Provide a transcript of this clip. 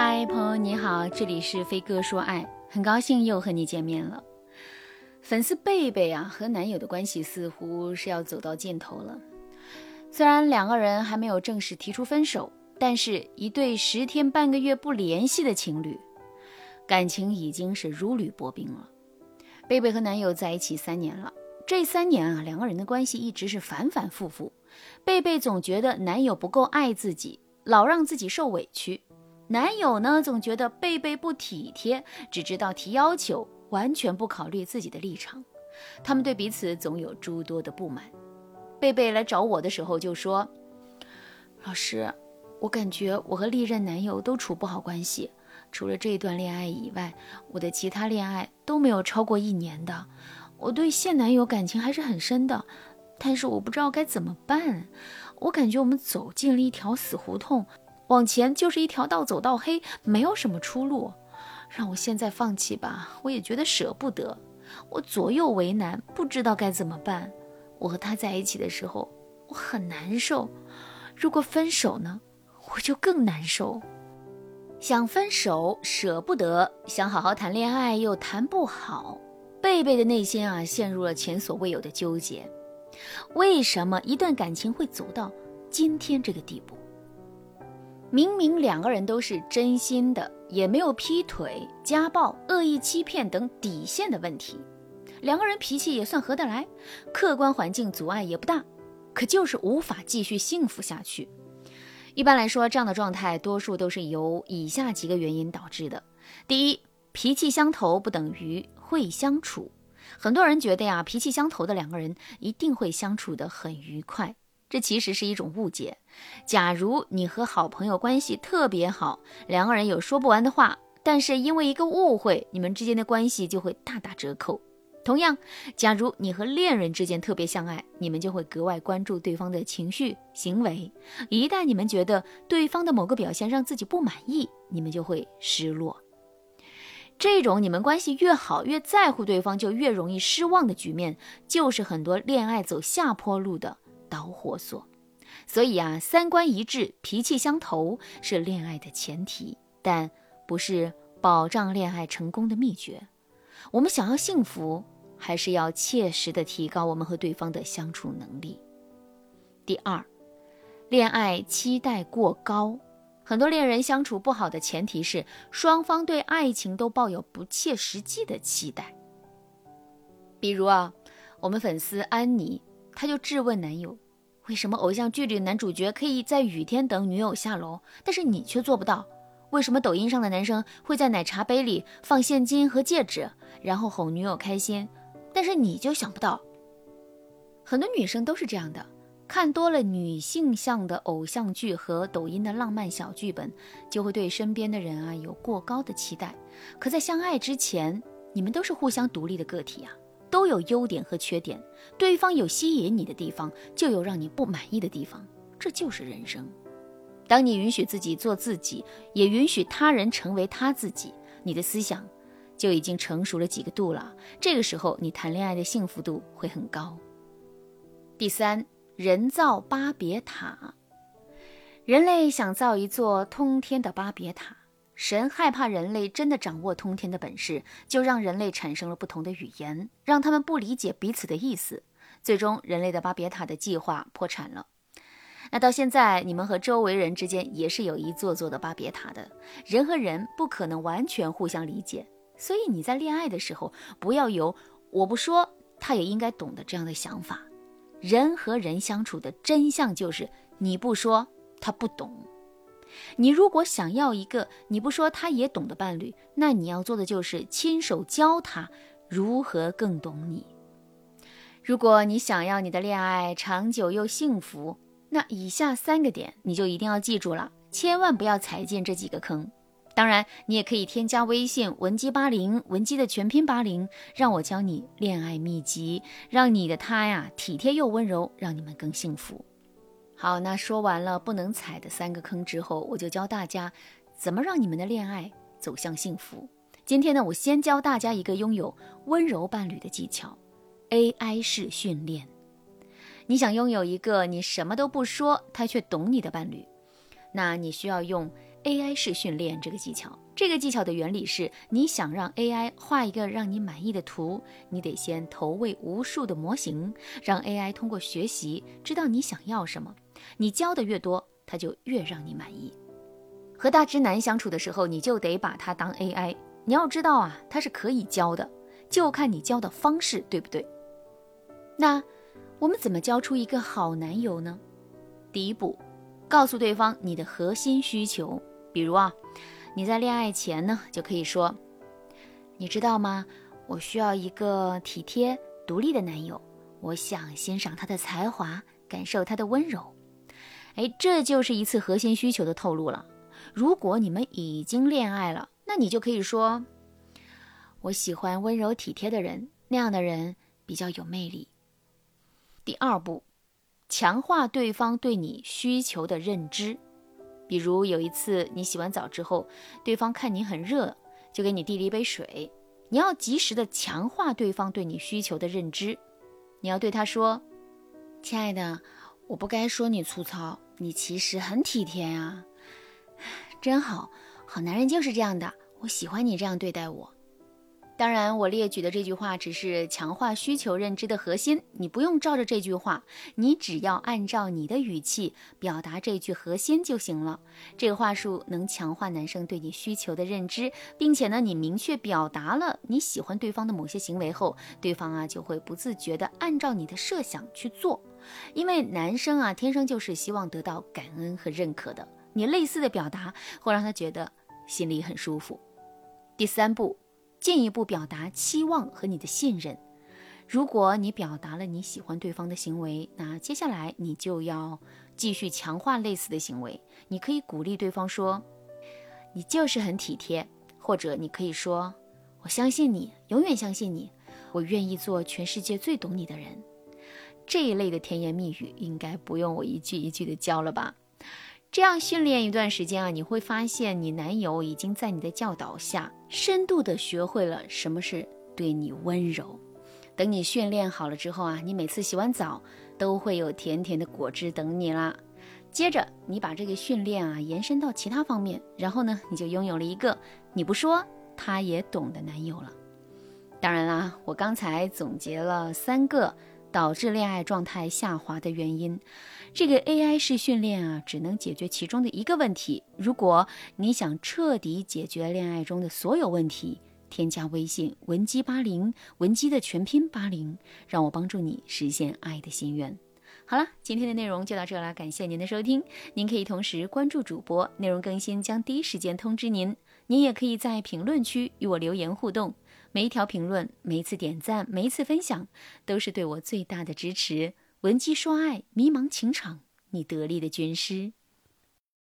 嗨，朋友你好，这里是飞哥说爱，很高兴又和你见面了。粉丝贝贝啊和男友的关系似乎是要走到尽头了。虽然两个人还没有正式提出分手，但是一对十天半个月不联系的情侣，感情已经是如履薄冰了。贝贝和男友在一起三年了，这三年啊，两个人的关系一直是反反复复。贝贝总觉得男友不够爱自己，老让自己受委屈。男友呢，总觉得贝贝不体贴，只知道提要求，完全不考虑自己的立场。他们对彼此总有诸多的不满。贝贝来找我的时候就说：“老师，我感觉我和历任男友都处不好关系，除了这段恋爱以外，我的其他恋爱都没有超过一年的。我对现男友感情还是很深的，但是我不知道该怎么办。我感觉我们走进了一条死胡同。”往前就是一条道，走到黑，没有什么出路。让我现在放弃吧，我也觉得舍不得。我左右为难，不知道该怎么办。我和他在一起的时候，我很难受。如果分手呢，我就更难受。想分手舍不得，想好好谈恋爱又谈不好。贝贝的内心啊，陷入了前所未有的纠结。为什么一段感情会走到今天这个地步？明明两个人都是真心的，也没有劈腿、家暴、恶意欺骗等底线的问题，两个人脾气也算合得来，客观环境阻碍也不大，可就是无法继续幸福下去。一般来说，这样的状态多数都是由以下几个原因导致的：第一，脾气相投不等于会相处。很多人觉得呀，脾气相投的两个人一定会相处得很愉快。这其实是一种误解。假如你和好朋友关系特别好，两个人有说不完的话，但是因为一个误会，你们之间的关系就会大打折扣。同样，假如你和恋人之间特别相爱，你们就会格外关注对方的情绪行为。一旦你们觉得对方的某个表现让自己不满意，你们就会失落。这种你们关系越好，越在乎对方，就越容易失望的局面，就是很多恋爱走下坡路的。导火索，所以啊，三观一致、脾气相投是恋爱的前提，但不是保障恋爱成功的秘诀。我们想要幸福，还是要切实的提高我们和对方的相处能力。第二，恋爱期待过高，很多恋人相处不好的前提是双方对爱情都抱有不切实际的期待。比如啊，我们粉丝安妮。她就质问男友：“为什么偶像剧里的男主角可以在雨天等女友下楼，但是你却做不到？为什么抖音上的男生会在奶茶杯里放现金和戒指，然后哄女友开心，但是你就想不到？”很多女生都是这样的，看多了女性向的偶像剧和抖音的浪漫小剧本，就会对身边的人啊有过高的期待。可在相爱之前，你们都是互相独立的个体啊。都有优点和缺点，对方有吸引你的地方，就有让你不满意的地方，这就是人生。当你允许自己做自己，也允许他人成为他自己，你的思想就已经成熟了几个度了。这个时候，你谈恋爱的幸福度会很高。第三，人造巴别塔，人类想造一座通天的巴别塔。神害怕人类真的掌握通天的本事，就让人类产生了不同的语言，让他们不理解彼此的意思。最终，人类的巴别塔的计划破产了。那到现在，你们和周围人之间也是有一座座的巴别塔的。人和人不可能完全互相理解，所以你在恋爱的时候，不要有“我不说，他也应该懂得”这样的想法。人和人相处的真相就是，你不说，他不懂。你如果想要一个你不说他也懂的伴侣，那你要做的就是亲手教他如何更懂你。如果你想要你的恋爱长久又幸福，那以下三个点你就一定要记住了，千万不要踩进这几个坑。当然，你也可以添加微信文姬八零，文姬的全拼八零，让我教你恋爱秘籍，让你的他呀体贴又温柔，让你们更幸福。好，那说完了不能踩的三个坑之后，我就教大家怎么让你们的恋爱走向幸福。今天呢，我先教大家一个拥有温柔伴侣的技巧：AI 式训练。你想拥有一个你什么都不说，他却懂你的伴侣，那你需要用 AI 式训练这个技巧。这个技巧的原理是，你想让 AI 画一个让你满意的图，你得先投喂无数的模型，让 AI 通过学习知道你想要什么。你教的越多，他就越让你满意。和大直男相处的时候，你就得把他当 AI。你要知道啊，他是可以教的，就看你教的方式对不对。那我们怎么教出一个好男友呢？第一步，告诉对方你的核心需求，比如啊。你在恋爱前呢，就可以说，你知道吗？我需要一个体贴、独立的男友。我想欣赏他的才华，感受他的温柔。哎，这就是一次核心需求的透露了。如果你们已经恋爱了，那你就可以说，我喜欢温柔体贴的人，那样的人比较有魅力。第二步，强化对方对你需求的认知。比如有一次你洗完澡之后，对方看你很热，就给你递了一杯水。你要及时的强化对方对你需求的认知。你要对他说：“亲爱的，我不该说你粗糙，你其实很体贴呀，真好，好男人就是这样的，我喜欢你这样对待我。”当然，我列举的这句话只是强化需求认知的核心，你不用照着这句话，你只要按照你的语气表达这句核心就行了。这个话术能强化男生对你需求的认知，并且呢，你明确表达了你喜欢对方的某些行为后，对方啊就会不自觉地按照你的设想去做，因为男生啊天生就是希望得到感恩和认可的。你类似的表达会让他觉得心里很舒服。第三步。进一步表达期望和你的信任。如果你表达了你喜欢对方的行为，那接下来你就要继续强化类似的行为。你可以鼓励对方说：“你就是很体贴。”或者你可以说：“我相信你，永远相信你，我愿意做全世界最懂你的人。”这一类的甜言蜜语应该不用我一句一句的教了吧？这样训练一段时间啊，你会发现你男友已经在你的教导下，深度的学会了什么是对你温柔。等你训练好了之后啊，你每次洗完澡都会有甜甜的果汁等你啦。接着你把这个训练啊延伸到其他方面，然后呢，你就拥有了一个你不说他也懂的男友了。当然啦，我刚才总结了三个。导致恋爱状态下滑的原因，这个 AI 式训练啊，只能解决其中的一个问题。如果你想彻底解决恋爱中的所有问题，添加微信文姬八零，文姬的全拼八零，让我帮助你实现爱的心愿。好了，今天的内容就到这了，感谢您的收听。您可以同时关注主播，内容更新将第一时间通知您。您也可以在评论区与我留言互动。每一条评论，每一次点赞，每一次分享，都是对我最大的支持。闻鸡说爱，迷茫情场，你得力的军师。